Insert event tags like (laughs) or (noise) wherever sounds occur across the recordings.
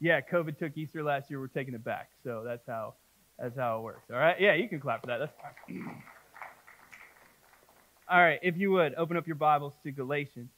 Yeah, COVID took Easter last year. We're taking it back. So that's how that's how it works. All right? Yeah, you can clap for that. That's fine. All right, if you would, open up your Bibles to Galatians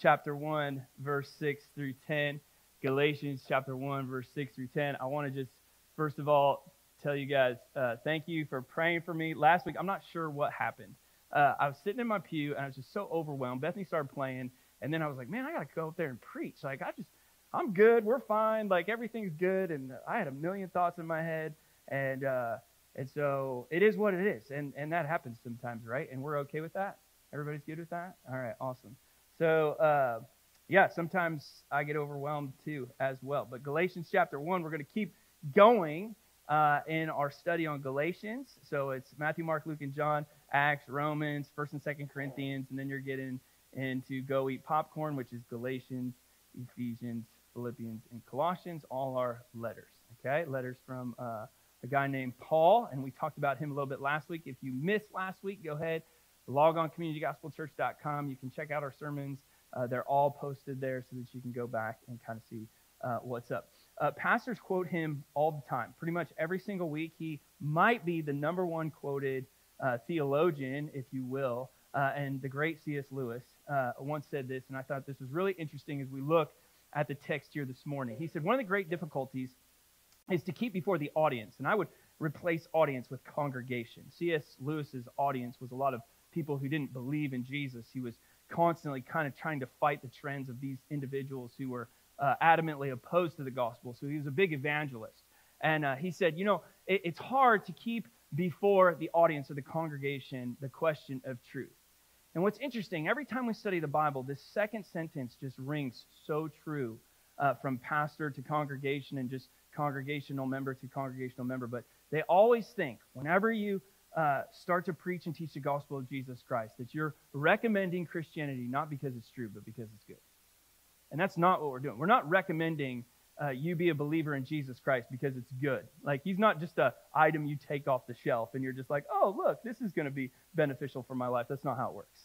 chapter 1, verse 6 through 10. Galatians chapter 1, verse 6 through 10. I want to just, first of all, tell you guys uh, thank you for praying for me. Last week, I'm not sure what happened. Uh, I was sitting in my pew and I was just so overwhelmed. Bethany started playing, and then I was like, man, I got to go up there and preach. Like, I just, I'm good. We're fine. Like, everything's good. And I had a million thoughts in my head. And, uh, and so it is what it is. And, and that happens sometimes, right? And we're okay with that? Everybody's good with that? All right, awesome. So, uh, yeah, sometimes I get overwhelmed too as well. But Galatians chapter 1, we're going to keep going uh, in our study on Galatians. So it's Matthew, Mark, Luke, and John, Acts, Romans, 1st and 2nd Corinthians, and then you're getting into Go Eat Popcorn, which is Galatians, Ephesians, Philippians, and Colossians, all our letters. Okay, letters from uh, a guy named Paul, and we talked about him a little bit last week. If you missed last week, go ahead, log on communitygospelchurch.com. You can check out our sermons. Uh, they're all posted there so that you can go back and kind of see uh, what's up. Uh, pastors quote him all the time, pretty much every single week. He might be the number one quoted uh, theologian, if you will. Uh, and the great C.S. Lewis once said this, and I thought this was really interesting as we look at the text here this morning. He said, One of the great difficulties is to keep before the audience. And I would replace audience with congregation. C.S. Lewis's audience was a lot of people who didn't believe in Jesus. He was constantly kind of trying to fight the trends of these individuals who were uh, adamantly opposed to the gospel. So he was a big evangelist. And uh, he said, you know, it, it's hard to keep before the audience or the congregation the question of truth. And what's interesting, every time we study the Bible, this second sentence just rings so true uh, from pastor to congregation and just congregational member to congregational member. But they always think, whenever you uh, start to preach and teach the gospel of Jesus Christ, that you're recommending Christianity not because it's true, but because it's good. And that's not what we're doing. We're not recommending uh, you be a believer in Jesus Christ because it's good. Like he's not just a item you take off the shelf and you're just like, oh look, this is going to be beneficial for my life. That's not how it works.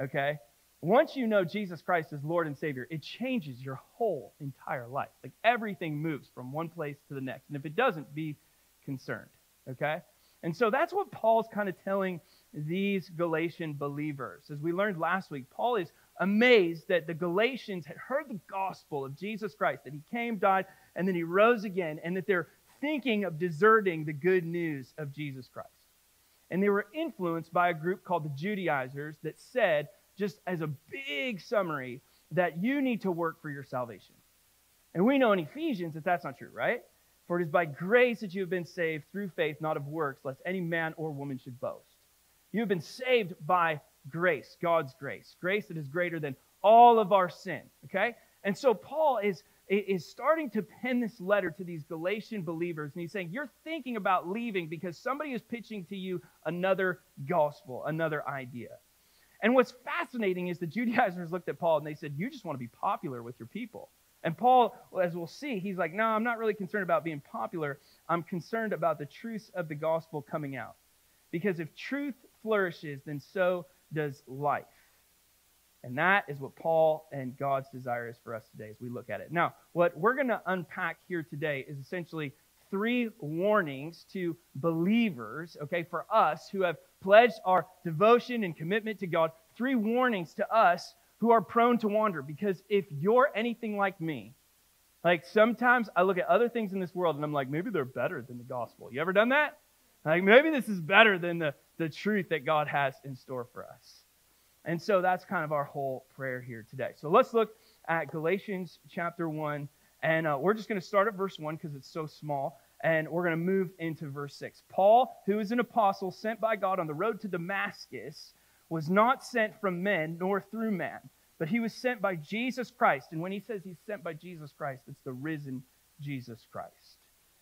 Okay. Once you know Jesus Christ as Lord and Savior, it changes your whole entire life. Like everything moves from one place to the next. And if it doesn't, be concerned. Okay? And so that's what Paul's kind of telling these Galatian believers. As we learned last week, Paul is amazed that the Galatians had heard the gospel of Jesus Christ, that he came, died, and then he rose again, and that they're thinking of deserting the good news of Jesus Christ. And they were influenced by a group called the Judaizers that said, just as a big summary, that you need to work for your salvation. And we know in Ephesians that that's not true, right? For it is by grace that you have been saved through faith, not of works, lest any man or woman should boast. You have been saved by grace, God's grace, grace that is greater than all of our sin. Okay? And so Paul is, is starting to pen this letter to these Galatian believers, and he's saying, You're thinking about leaving because somebody is pitching to you another gospel, another idea. And what's fascinating is the Judaizers looked at Paul and they said, You just want to be popular with your people. And Paul, as we'll see, he's like, No, I'm not really concerned about being popular. I'm concerned about the truth of the gospel coming out. Because if truth flourishes, then so does life. And that is what Paul and God's desire is for us today as we look at it. Now, what we're going to unpack here today is essentially three warnings to believers, okay, for us who have pledged our devotion and commitment to God. Three warnings to us who are prone to wander. Because if you're anything like me, like sometimes I look at other things in this world and I'm like, maybe they're better than the gospel. You ever done that? Like maybe this is better than the, the truth that God has in store for us. And so that's kind of our whole prayer here today. So let's look at Galatians chapter 1. And uh, we're just going to start at verse 1 because it's so small. And we're going to move into verse 6. Paul, who is an apostle sent by God on the road to Damascus, was not sent from men nor through man but he was sent by Jesus Christ. And when he says he's sent by Jesus Christ, it's the risen Jesus Christ.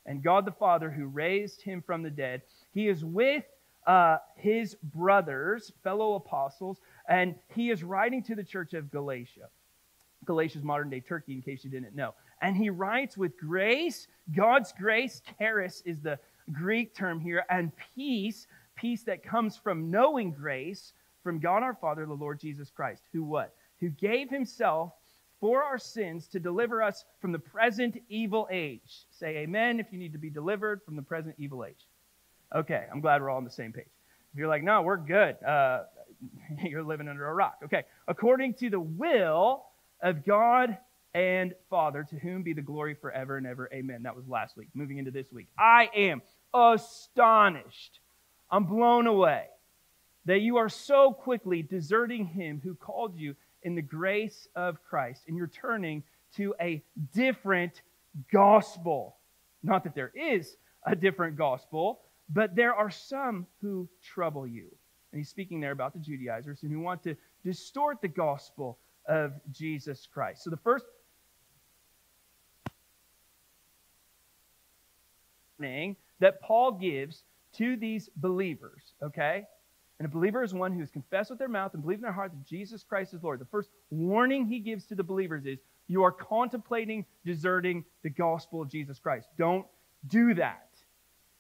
And God the Father, who raised him from the dead, he is with uh, his brothers, fellow apostles, and he is writing to the church of Galatia. Galatia is modern day Turkey, in case you didn't know. And he writes with grace, God's grace, charis is the Greek term here, and peace, peace that comes from knowing grace from God our Father, the Lord Jesus Christ, who what? Who gave himself for our sins to deliver us from the present evil age. Say amen if you need to be delivered from the present evil age. Okay, I'm glad we're all on the same page. If you're like, no, we're good, uh, (laughs) you're living under a rock. Okay, according to the will of God and Father, to whom be the glory forever and ever. Amen. That was last week. Moving into this week. I am astonished. I'm blown away that you are so quickly deserting him who called you in the grace of Christ and you're turning to a different gospel. Not that there is a different gospel, but there are some who trouble you. And he's speaking there about the Judaizers and who want to distort the gospel of Jesus Christ. So the first thing that Paul gives to these believers, okay? And a believer is one who has confessed with their mouth and believed in their heart that Jesus Christ is Lord. The first warning he gives to the believers is you are contemplating deserting the gospel of Jesus Christ. Don't do that.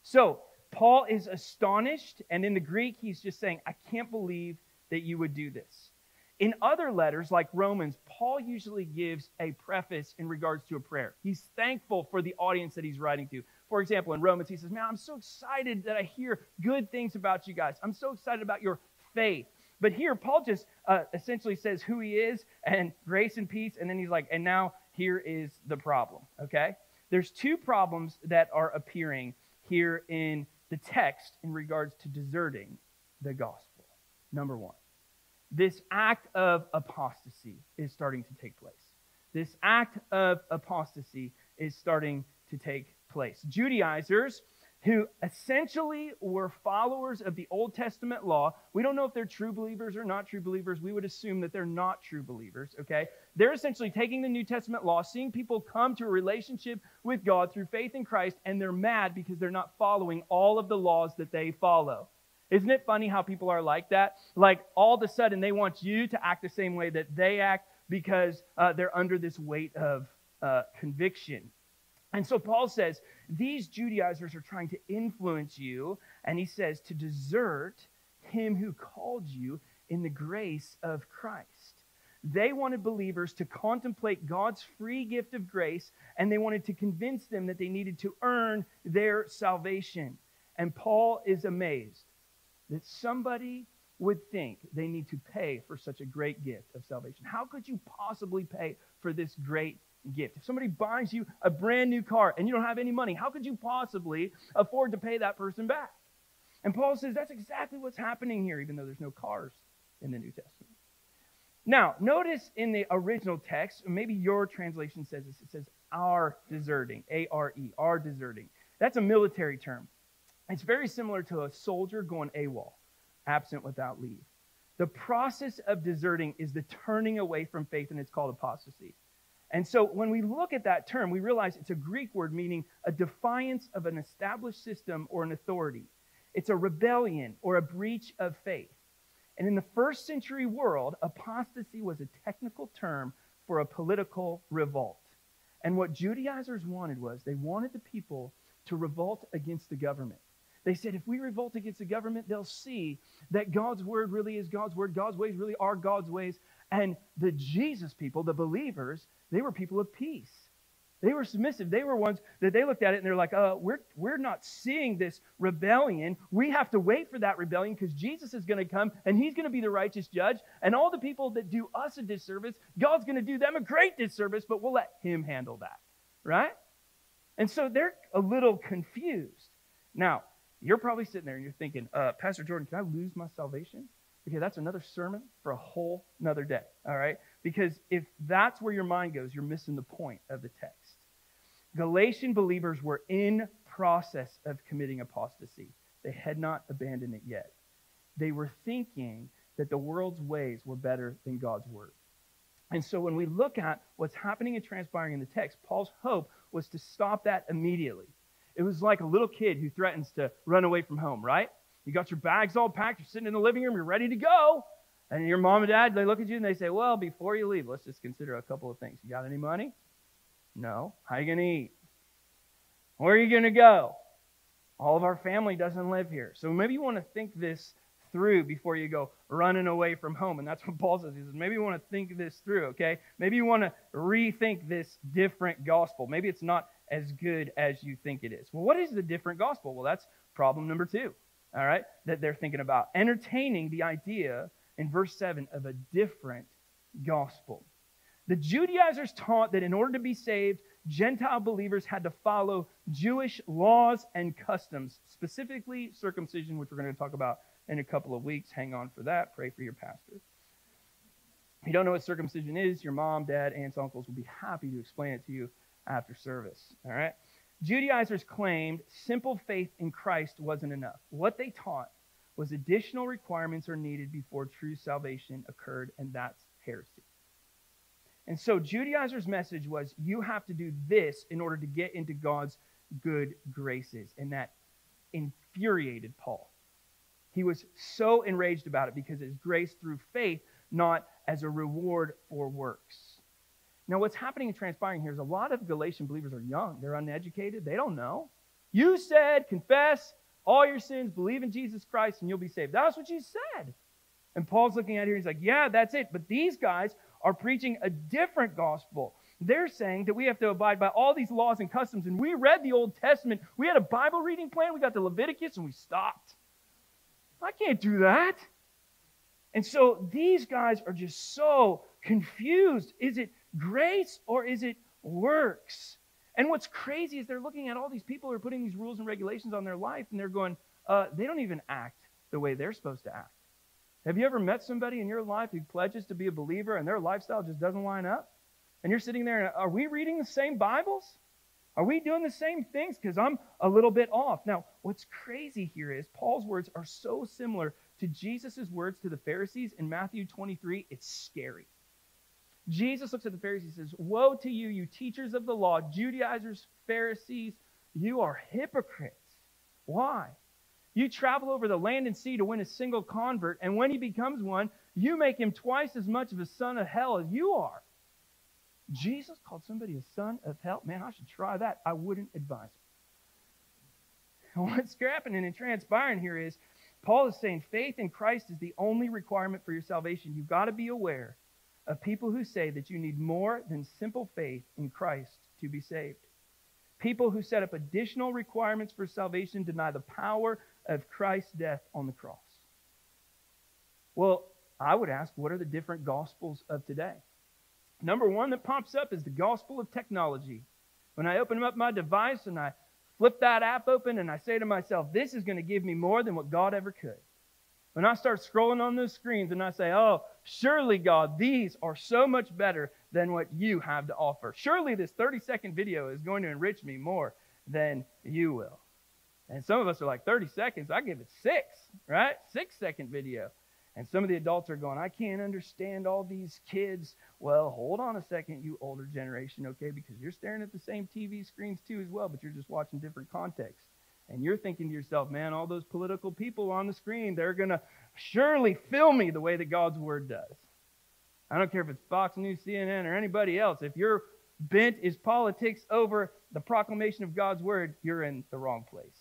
So, Paul is astonished, and in the Greek, he's just saying, I can't believe that you would do this. In other letters, like Romans, Paul usually gives a preface in regards to a prayer. He's thankful for the audience that he's writing to. For example, in Romans, he says, Man, I'm so excited that I hear good things about you guys. I'm so excited about your faith. But here, Paul just uh, essentially says who he is and grace and peace. And then he's like, and now here is the problem, okay? There's two problems that are appearing here in the text in regards to deserting the gospel. Number one, this act of apostasy is starting to take place. This act of apostasy is starting to take place. Judaizers, who essentially were followers of the Old Testament law. We don't know if they're true believers or not true believers. We would assume that they're not true believers, okay? They're essentially taking the New Testament law, seeing people come to a relationship with God through faith in Christ, and they're mad because they're not following all of the laws that they follow. Isn't it funny how people are like that? Like all of a sudden they want you to act the same way that they act because uh, they're under this weight of uh, conviction. And so Paul says, these Judaizers are trying to influence you, and he says, to desert him who called you in the grace of Christ. They wanted believers to contemplate God's free gift of grace, and they wanted to convince them that they needed to earn their salvation. And Paul is amazed that somebody would think they need to pay for such a great gift of salvation. How could you possibly pay for this great gift. If somebody buys you a brand new car and you don't have any money, how could you possibly afford to pay that person back? And Paul says that's exactly what's happening here, even though there's no cars in the New Testament. Now, notice in the original text, maybe your translation says this, it says our deserting, A R E, our deserting. That's a military term. It's very similar to a soldier going AWOL, absent without leave. The process of deserting is the turning away from faith, and it's called apostasy. And so when we look at that term, we realize it's a Greek word meaning a defiance of an established system or an authority. It's a rebellion or a breach of faith. And in the first century world, apostasy was a technical term for a political revolt. And what Judaizers wanted was they wanted the people to revolt against the government. They said, if we revolt against the government, they'll see that God's word really is God's word, God's ways really are God's ways. And the Jesus people, the believers, they were people of peace. They were submissive. They were ones that they looked at it and they're like, uh, we're, we're not seeing this rebellion. We have to wait for that rebellion because Jesus is going to come and he's going to be the righteous judge. And all the people that do us a disservice, God's going to do them a great disservice, but we'll let him handle that. Right? And so they're a little confused. Now, you're probably sitting there and you're thinking, uh, Pastor Jordan, can I lose my salvation? Okay, that's another sermon for a whole another day. All right? Because if that's where your mind goes, you're missing the point of the text. Galatian believers were in process of committing apostasy. They had not abandoned it yet. They were thinking that the world's ways were better than God's word. And so when we look at what's happening and transpiring in the text, Paul's hope was to stop that immediately. It was like a little kid who threatens to run away from home, right? You got your bags all packed, you're sitting in the living room, you're ready to go. And your mom and dad, they look at you and they say, Well, before you leave, let's just consider a couple of things. You got any money? No. How are you going to eat? Where are you going to go? All of our family doesn't live here. So maybe you want to think this through before you go running away from home. And that's what Paul says. He says, maybe you want to think this through, okay? Maybe you want to rethink this different gospel. Maybe it's not as good as you think it is. Well, what is the different gospel? Well, that's problem number two, all right, that they're thinking about. Entertaining the idea in verse 7 of a different gospel. The Judaizers taught that in order to be saved, Gentile believers had to follow Jewish laws and customs, specifically circumcision, which we're going to talk about in a couple of weeks. Hang on for that. Pray for your pastor. If you don't know what circumcision is, your mom, dad, aunts, uncles will be happy to explain it to you after service. All right? Judaizers claimed simple faith in Christ wasn't enough. What they taught was additional requirements are needed before true salvation occurred, and that's heresy. And so Judaizers' message was you have to do this in order to get into God's good graces. And that infuriated Paul. He was so enraged about it because it's grace through faith, not as a reward for works. Now, what's happening and transpiring here is a lot of Galatian believers are young. They're uneducated. They don't know. You said, confess all your sins, believe in Jesus Christ, and you'll be saved. That's what you said. And Paul's looking at here, he's like, yeah, that's it. But these guys are preaching a different gospel. They're saying that we have to abide by all these laws and customs. And we read the Old Testament. We had a Bible reading plan. We got to Leviticus and we stopped. I can't do that. And so these guys are just so confused. Is it grace or is it works? And what's crazy is they're looking at all these people who are putting these rules and regulations on their life and they're going, uh, they don't even act the way they're supposed to act. Have you ever met somebody in your life who pledges to be a believer and their lifestyle just doesn't line up? And you're sitting there and are we reading the same Bibles? Are we doing the same things? Because I'm a little bit off. Now, what's crazy here is Paul's words are so similar to Jesus' words to the Pharisees in Matthew 23, it's scary. Jesus looks at the Pharisees and says, Woe to you, you teachers of the law, Judaizers, Pharisees, you are hypocrites. Why? You travel over the land and sea to win a single convert, and when he becomes one, you make him twice as much of a son of hell as you are. Jesus called somebody a son of hell. Man, I should try that. I wouldn't advise it. (laughs) What's happening and transpiring here is Paul is saying faith in Christ is the only requirement for your salvation. You've got to be aware of people who say that you need more than simple faith in Christ to be saved. People who set up additional requirements for salvation deny the power of Christ's death on the cross. Well, I would ask, what are the different gospels of today? Number one that pops up is the gospel of technology. When I open up my device and I flip that app open and I say to myself, this is going to give me more than what God ever could. When I start scrolling on those screens and I say, oh, surely, God, these are so much better than what you have to offer. Surely this 30 second video is going to enrich me more than you will. And some of us are like, 30 seconds, I give it six, right? Six second video. And some of the adults are going, I can't understand all these kids. Well, hold on a second, you older generation, okay? Because you're staring at the same TV screens too, as well, but you're just watching different contexts. And you're thinking to yourself, man, all those political people on the screen, they're going to surely fill me the way that God's word does. I don't care if it's Fox News, CNN, or anybody else. If your bent is politics over the proclamation of God's word, you're in the wrong place.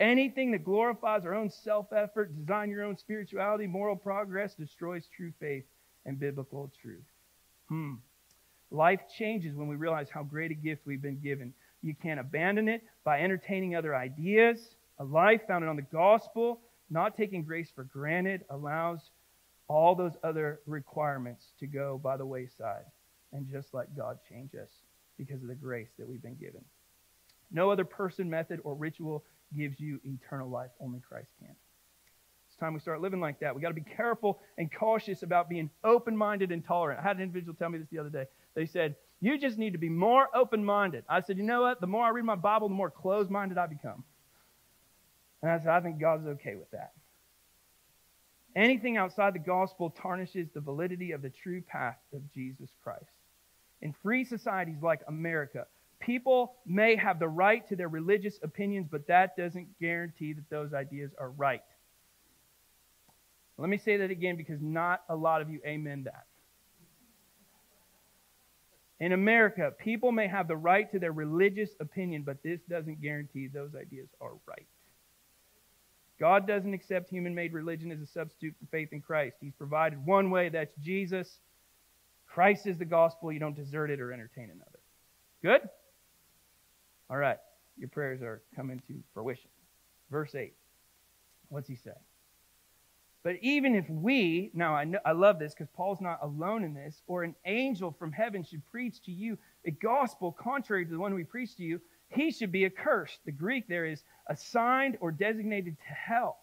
Anything that glorifies our own self effort, design your own spirituality, moral progress, destroys true faith and biblical truth. Hmm. Life changes when we realize how great a gift we've been given. You can't abandon it by entertaining other ideas. A life founded on the gospel, not taking grace for granted, allows all those other requirements to go by the wayside and just let God change us because of the grace that we've been given. No other person, method, or ritual gives you eternal life. Only Christ can. It's time we start living like that. We got to be careful and cautious about being open minded and tolerant. I had an individual tell me this the other day. They said, You just need to be more open minded. I said, You know what? The more I read my Bible, the more closed minded I become. And I said, I think God's okay with that. Anything outside the gospel tarnishes the validity of the true path of Jesus Christ. In free societies like America, people may have the right to their religious opinions, but that doesn't guarantee that those ideas are right. Let me say that again because not a lot of you amen that. In America, people may have the right to their religious opinion, but this doesn't guarantee those ideas are right. God doesn't accept human made religion as a substitute for faith in Christ. He's provided one way, that's Jesus. Christ is the gospel. You don't desert it or entertain another. Good? All right. Your prayers are coming to fruition. Verse 8. What's he say? But even if we, now I, know, I love this because Paul's not alone in this, or an angel from heaven should preach to you a gospel contrary to the one we preach to you, he should be accursed. The Greek there is assigned or designated to hell.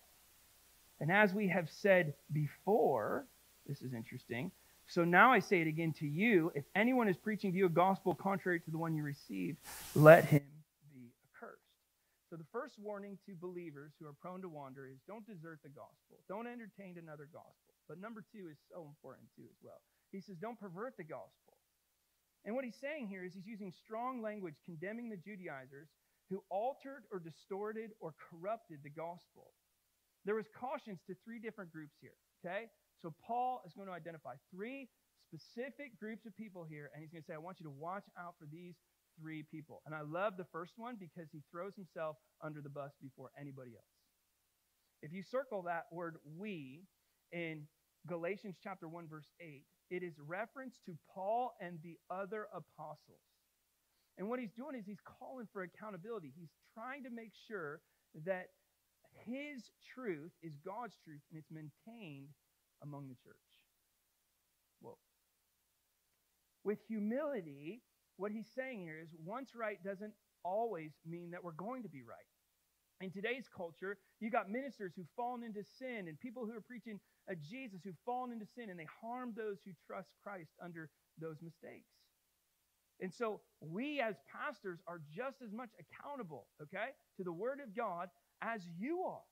And as we have said before, this is interesting. So now I say it again to you if anyone is preaching to you a gospel contrary to the one you received, let him so, the first warning to believers who are prone to wander is don't desert the gospel. Don't entertain another gospel. But number two is so important too, as well. He says, don't pervert the gospel. And what he's saying here is he's using strong language condemning the Judaizers who altered or distorted or corrupted the gospel. There was cautions to three different groups here, okay? So Paul is going to identify three specific groups of people here, and he's going to say, I want you to watch out for these three people. And I love the first one because he throws himself under the bus before anybody else. If you circle that word we in Galatians chapter 1 verse 8, it is reference to Paul and the other apostles. And what he's doing is he's calling for accountability. He's trying to make sure that his truth is God's truth and it's maintained among the church. Whoa. With humility, what he's saying here is once right doesn't always mean that we're going to be right. In today's culture, you got ministers who've fallen into sin and people who are preaching a Jesus who've fallen into sin and they harm those who trust Christ under those mistakes. And so we as pastors are just as much accountable, okay, to the Word of God as you are.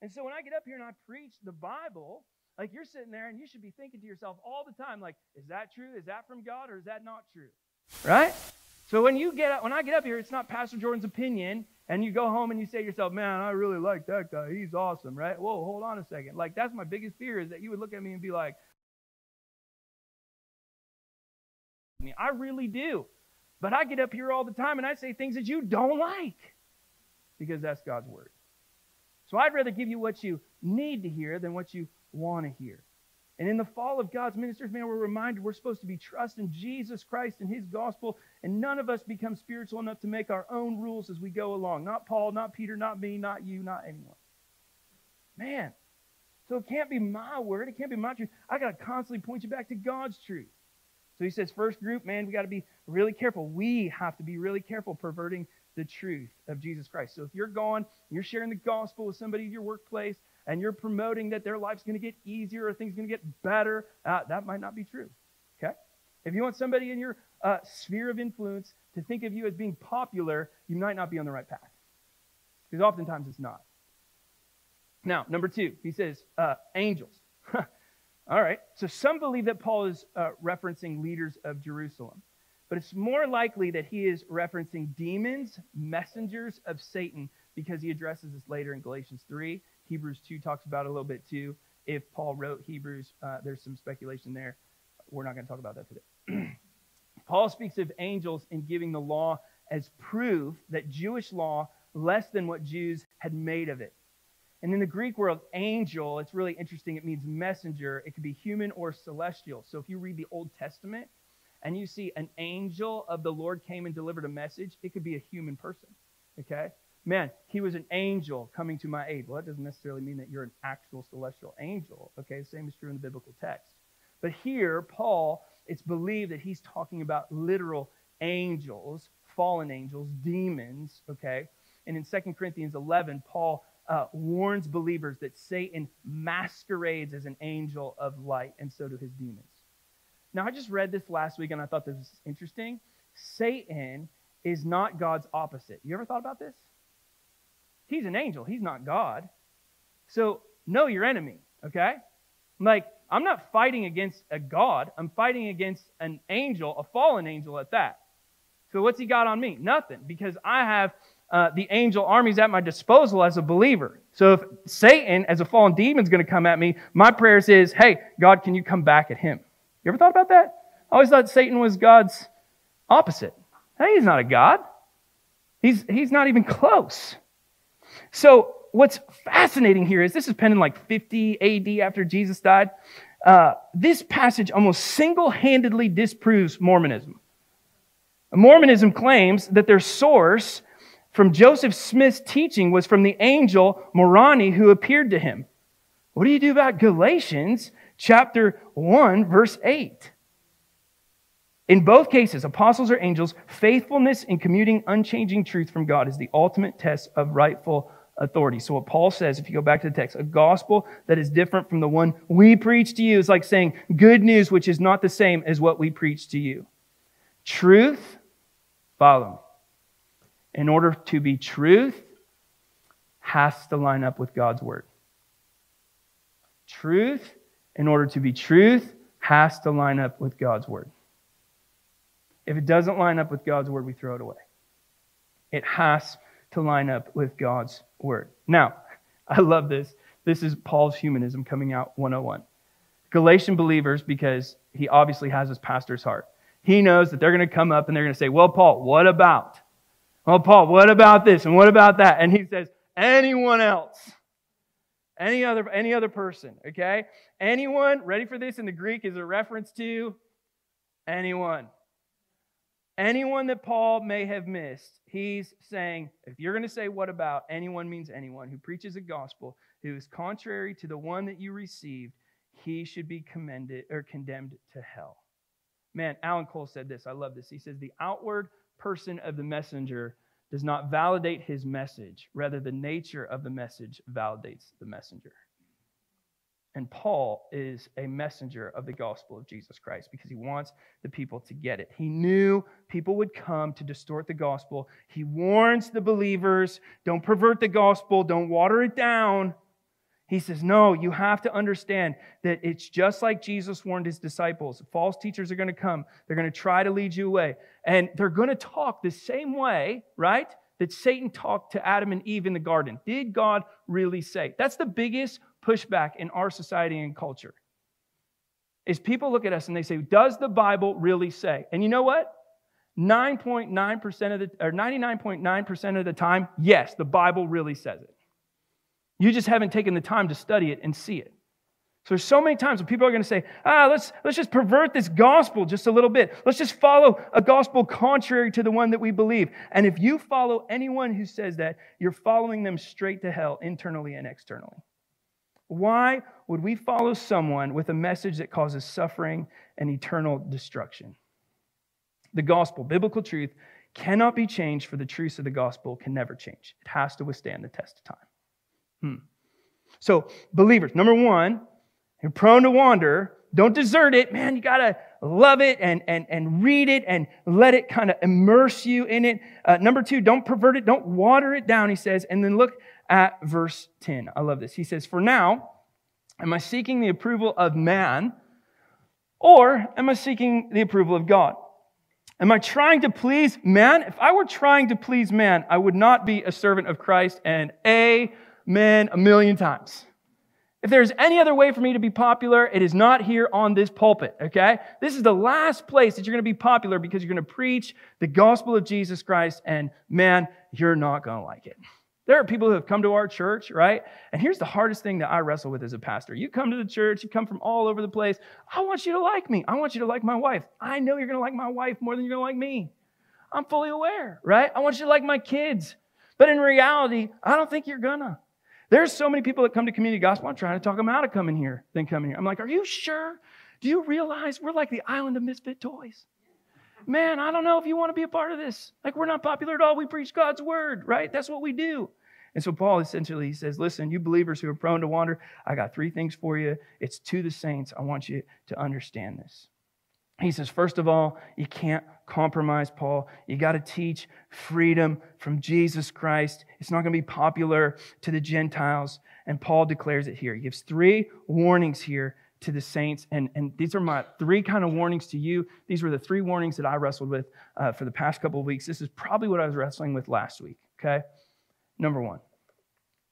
And so when I get up here and I preach the Bible, like you're sitting there and you should be thinking to yourself all the time, like, is that true? Is that from God or is that not true? Right? So when you get up, when I get up here, it's not Pastor Jordan's opinion, and you go home and you say to yourself, man, I really like that guy. He's awesome, right? Whoa, hold on a second. Like, that's my biggest fear is that you would look at me and be like, I really do. But I get up here all the time and I say things that you don't like because that's God's word. So I'd rather give you what you need to hear than what you want to hear. And in the fall of God's ministers, man, we're reminded we're supposed to be trusting Jesus Christ and his gospel, and none of us become spiritual enough to make our own rules as we go along. Not Paul, not Peter, not me, not you, not anyone. Man, so it can't be my word, it can't be my truth. I got to constantly point you back to God's truth. So he says, first group, man, we got to be really careful. We have to be really careful perverting the truth of Jesus Christ. So if you're going, you're sharing the gospel with somebody in your workplace, and you're promoting that their life's going to get easier or things going to get better, uh, that might not be true. Okay? If you want somebody in your uh, sphere of influence to think of you as being popular, you might not be on the right path. Because oftentimes it's not. Now, number two, he says uh, angels. (laughs) All right. So some believe that Paul is uh, referencing leaders of Jerusalem. But it's more likely that he is referencing demons, messengers of Satan, because he addresses this later in Galatians 3 Hebrews 2 talks about a little bit too. If Paul wrote Hebrews, uh, there's some speculation there. We're not going to talk about that today. (clears throat) Paul speaks of angels in giving the law as proof that Jewish law less than what Jews had made of it. And in the Greek world, angel, it's really interesting. It means messenger. It could be human or celestial. So if you read the Old Testament and you see an angel of the Lord came and delivered a message, it could be a human person. Okay? Man, he was an angel coming to my aid. Well, that doesn't necessarily mean that you're an actual celestial angel. Okay, the same is true in the biblical text. But here, Paul, it's believed that he's talking about literal angels, fallen angels, demons. Okay, and in 2 Corinthians 11, Paul uh, warns believers that Satan masquerades as an angel of light, and so do his demons. Now, I just read this last week and I thought this was interesting. Satan is not God's opposite. You ever thought about this? He's an angel, he's not God. So know your enemy, okay? Like, I'm not fighting against a God, I'm fighting against an angel, a fallen angel at that. So, what's he got on me? Nothing, because I have uh, the angel armies at my disposal as a believer. So, if Satan, as a fallen demon, is going to come at me, my prayers is, hey, God, can you come back at him? You ever thought about that? I always thought Satan was God's opposite. Hey, he's not a God. He's, he's not even close. So, what's fascinating here is this is penned in like 50 AD after Jesus died. Uh, this passage almost single handedly disproves Mormonism. Mormonism claims that their source from Joseph Smith's teaching was from the angel Moroni who appeared to him. What do you do about Galatians chapter 1, verse 8? In both cases, apostles or angels, faithfulness in commuting unchanging truth from God is the ultimate test of rightful authority. So, what Paul says, if you go back to the text, a gospel that is different from the one we preach to you is like saying good news, which is not the same as what we preach to you. Truth, follow me. In order to be truth, has to line up with God's word. Truth, in order to be truth, has to line up with God's word. If it doesn't line up with God's word, we throw it away. It has to line up with God's word. Now, I love this. This is Paul's humanism coming out 101. Galatian believers, because he obviously has his pastor's heart, he knows that they're going to come up and they're going to say, Well, Paul, what about? Well, Paul, what about this and what about that? And he says, Anyone else? Any other, any other person, okay? Anyone, ready for this in the Greek, is a reference to anyone. Anyone that Paul may have missed, he's saying, if you're going to say what about, anyone means anyone who preaches a gospel who is contrary to the one that you received, he should be commended or condemned to hell. Man, Alan Cole said this. I love this. He says, The outward person of the messenger does not validate his message, rather, the nature of the message validates the messenger. And Paul is a messenger of the gospel of Jesus Christ because he wants the people to get it. He knew people would come to distort the gospel. He warns the believers don't pervert the gospel, don't water it down. He says, No, you have to understand that it's just like Jesus warned his disciples. False teachers are going to come, they're going to try to lead you away, and they're going to talk the same way, right? That Satan talked to Adam and Eve in the garden. Did God really say? That's the biggest pushback in our society and culture is people look at us and they say, Does the Bible really say? And you know what? 9.9% of the, or 99.9% of the time, yes, the Bible really says it. You just haven't taken the time to study it and see it. So there's so many times when people are going to say, ah, let's, let's just pervert this gospel just a little bit. Let's just follow a gospel contrary to the one that we believe. And if you follow anyone who says that, you're following them straight to hell, internally and externally. Why would we follow someone with a message that causes suffering and eternal destruction? The gospel, biblical truth, cannot be changed, for the truths of the gospel can never change. It has to withstand the test of time. Hmm. So, believers, number one, you're prone to wander. Don't desert it. Man, you got to love it and, and, and read it and let it kind of immerse you in it. Uh, number two, don't pervert it. Don't water it down, he says. And then look at verse 10. I love this. He says, For now, am I seeking the approval of man or am I seeking the approval of God? Am I trying to please man? If I were trying to please man, I would not be a servant of Christ and amen a million times. If there's any other way for me to be popular, it is not here on this pulpit, okay? This is the last place that you're going to be popular because you're going to preach the gospel of Jesus Christ, and man, you're not going to like it. There are people who have come to our church, right? And here's the hardest thing that I wrestle with as a pastor. You come to the church, you come from all over the place. I want you to like me. I want you to like my wife. I know you're going to like my wife more than you're going to like me. I'm fully aware, right? I want you to like my kids. But in reality, I don't think you're gonna. There's so many people that come to community gospel. I'm trying to talk them out of coming here, then coming here. I'm like, are you sure? Do you realize we're like the island of misfit toys? man, I don't know if you want to be a part of this. Like, we're not popular at all. We preach God's word, right? That's what we do. And so Paul essentially he says, listen, you believers who are prone to wander, I got three things for you. It's to the saints. I want you to understand this. He says, first of all, you can't compromise, Paul. You got to teach freedom from Jesus Christ. It's not going to be popular to the Gentiles. And Paul declares it here. He gives three warnings here to the saints. And, and these are my three kind of warnings to you. These were the three warnings that I wrestled with uh, for the past couple of weeks. This is probably what I was wrestling with last week, okay? Number one,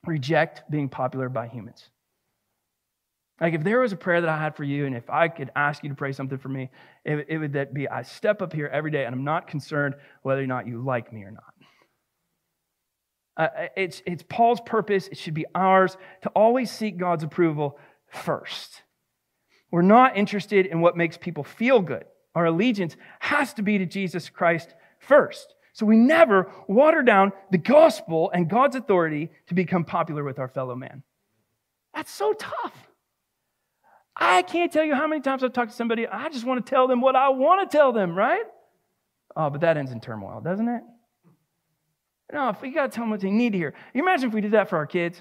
reject being popular by humans. Like if there was a prayer that I had for you, and if I could ask you to pray something for me, it, it would that be I step up here every day and I'm not concerned whether or not you like me or not. Uh, it's, it's Paul's purpose, it should be ours to always seek God's approval first. We're not interested in what makes people feel good. Our allegiance has to be to Jesus Christ first. So we never water down the gospel and God's authority to become popular with our fellow man. That's so tough. I can't tell you how many times I've talked to somebody, I just want to tell them what I want to tell them, right? Oh, but that ends in turmoil, doesn't it? No, we got to tell them what they need to hear. You imagine if we did that for our kids?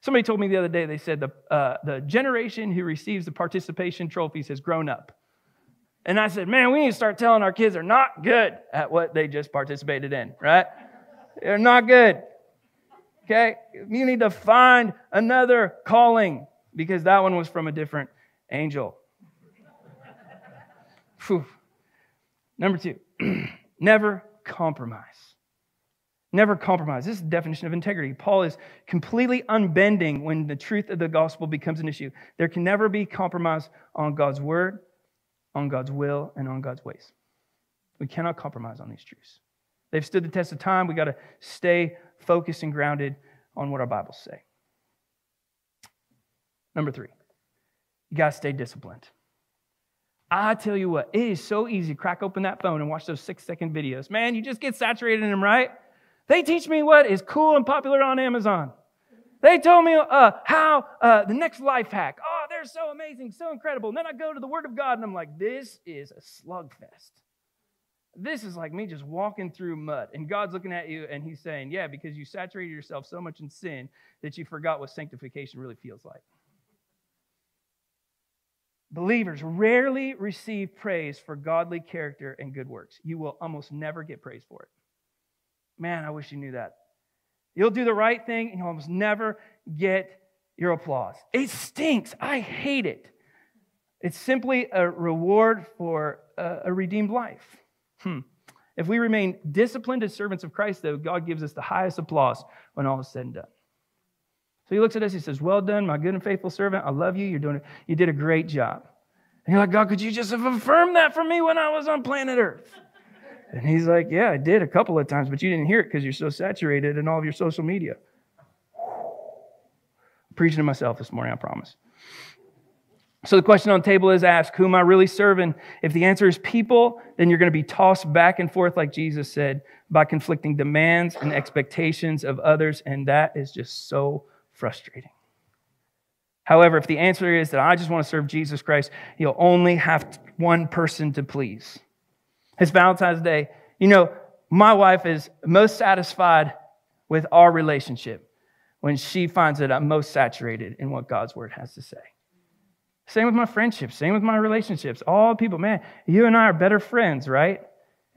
Somebody told me the other day, they said the, uh, the generation who receives the participation trophies has grown up. And I said, man, we need to start telling our kids they're not good at what they just participated in, right? They're not good. Okay? You need to find another calling because that one was from a different angel. Number two, (clears throat) never compromise. Never compromise. This is the definition of integrity. Paul is completely unbending when the truth of the gospel becomes an issue. There can never be compromise on God's word, on God's will, and on God's ways. We cannot compromise on these truths. They've stood the test of time. We got to stay focused and grounded on what our Bibles say. Number three, you got to stay disciplined. I tell you what, it is so easy to crack open that phone and watch those six second videos. Man, you just get saturated in them, right? They teach me what is cool and popular on Amazon. They told me uh, how uh, the next life hack. Oh, they're so amazing, so incredible. And then I go to the Word of God and I'm like, this is a slugfest. This is like me just walking through mud. And God's looking at you and He's saying, yeah, because you saturated yourself so much in sin that you forgot what sanctification really feels like. Believers rarely receive praise for godly character and good works. You will almost never get praise for it. Man, I wish you knew that. You'll do the right thing and you'll almost never get your applause. It stinks. I hate it. It's simply a reward for a, redeemed life. Hmm. If we remain disciplined as servants of Christ, though, God gives us the highest applause when all is said and done. So he looks at us, he says, Well done, my good and faithful servant. I love you. You're doing it. You did a great job. And you're like, God, could you just have affirmed that for me when I was on planet Earth? And he's like, Yeah, I did a couple of times, but you didn't hear it because you're so saturated in all of your social media. I'm preaching to myself this morning, I promise. So the question on the table is asked, who am I really serving? If the answer is people, then you're going to be tossed back and forth, like Jesus said, by conflicting demands and expectations of others, and that is just so frustrating. However, if the answer is that I just want to serve Jesus Christ, you'll only have one person to please. It's Valentine's Day. You know, my wife is most satisfied with our relationship when she finds that I'm most saturated in what God's word has to say. Same with my friendships, same with my relationships. All people, man, you and I are better friends, right?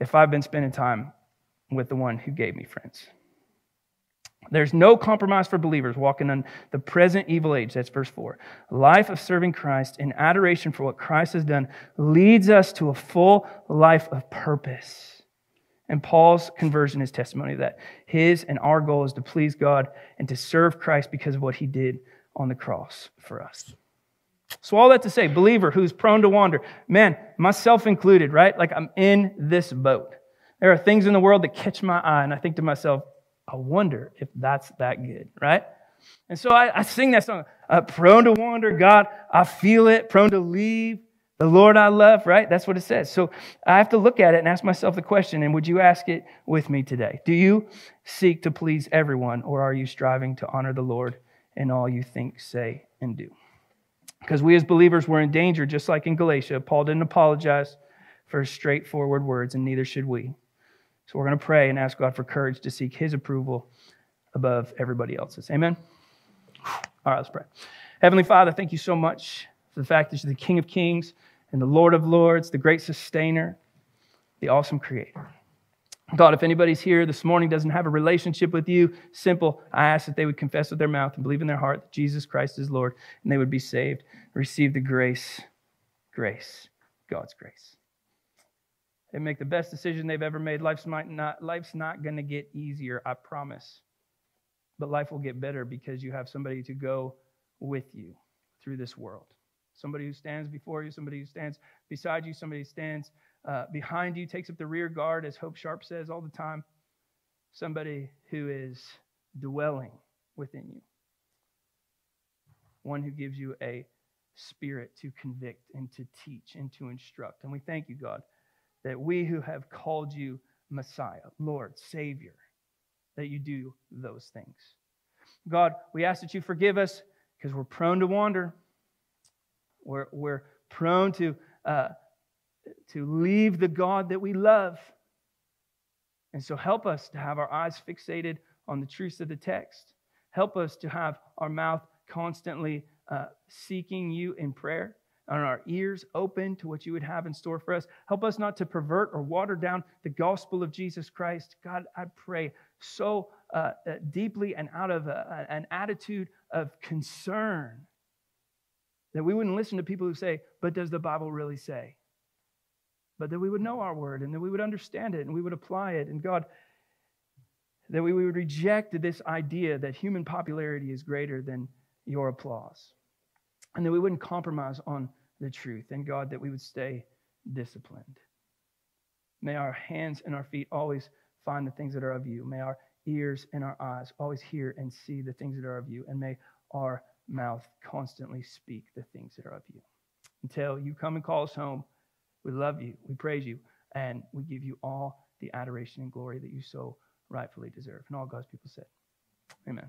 If I've been spending time with the one who gave me friends. There's no compromise for believers walking in the present evil age. That's verse 4. Life of serving Christ in adoration for what Christ has done leads us to a full life of purpose. And Paul's conversion is testimony that. His and our goal is to please God and to serve Christ because of what he did on the cross for us. So, all that to say, believer who's prone to wander, man, myself included, right? Like I'm in this boat. There are things in the world that catch my eye, and I think to myself, I wonder if that's that good, right? And so I, I sing that song, uh, prone to wander, God, I feel it, prone to leave. The Lord I love, right? That's what it says. So I have to look at it and ask myself the question, and would you ask it with me today? Do you seek to please everyone, or are you striving to honor the Lord in all you think, say, and do? Because we as believers were in danger, just like in Galatia. Paul didn't apologize for straightforward words, and neither should we. So we're going to pray and ask God for courage to seek his approval above everybody else's. Amen? All right, let's pray. Heavenly Father, thank you so much for the fact that you're the King of Kings and the Lord of Lords, the great sustainer, the awesome creator. God, if anybody's here this morning doesn't have a relationship with you, simple, I ask that they would confess with their mouth and believe in their heart that Jesus Christ is Lord, and they would be saved, receive the grace, grace, God's grace. They make the best decision they've ever made. Life's, not, life's not going to get easier, I promise. But life will get better because you have somebody to go with you through this world. Somebody who stands before you, somebody who stands beside you, somebody who stands uh, behind you, takes up the rear guard, as Hope Sharp says all the time. Somebody who is dwelling within you. One who gives you a spirit to convict and to teach and to instruct. And we thank you, God, that we who have called you Messiah, Lord, Savior, that you do those things. God, we ask that you forgive us because we're prone to wander. We're, we're prone to, uh, to leave the God that we love. And so help us to have our eyes fixated on the truths of the text. Help us to have our mouth constantly uh, seeking you in prayer and our ears open to what you would have in store for us. Help us not to pervert or water down the gospel of Jesus Christ. God, I pray so uh, uh, deeply and out of a, an attitude of concern that we wouldn't listen to people who say, But does the Bible really say? But that we would know our word and that we would understand it and we would apply it. And God, that we would reject this idea that human popularity is greater than your applause. And that we wouldn't compromise on the truth. And God, that we would stay disciplined. May our hands and our feet always find the things that are of you. May our ears and our eyes always hear and see the things that are of you. And may our mouth constantly speak the things that are of you. Until you come and call us home, we love you, we praise you, and we give you all the adoration and glory that you so rightfully deserve. And all God's people said, Amen.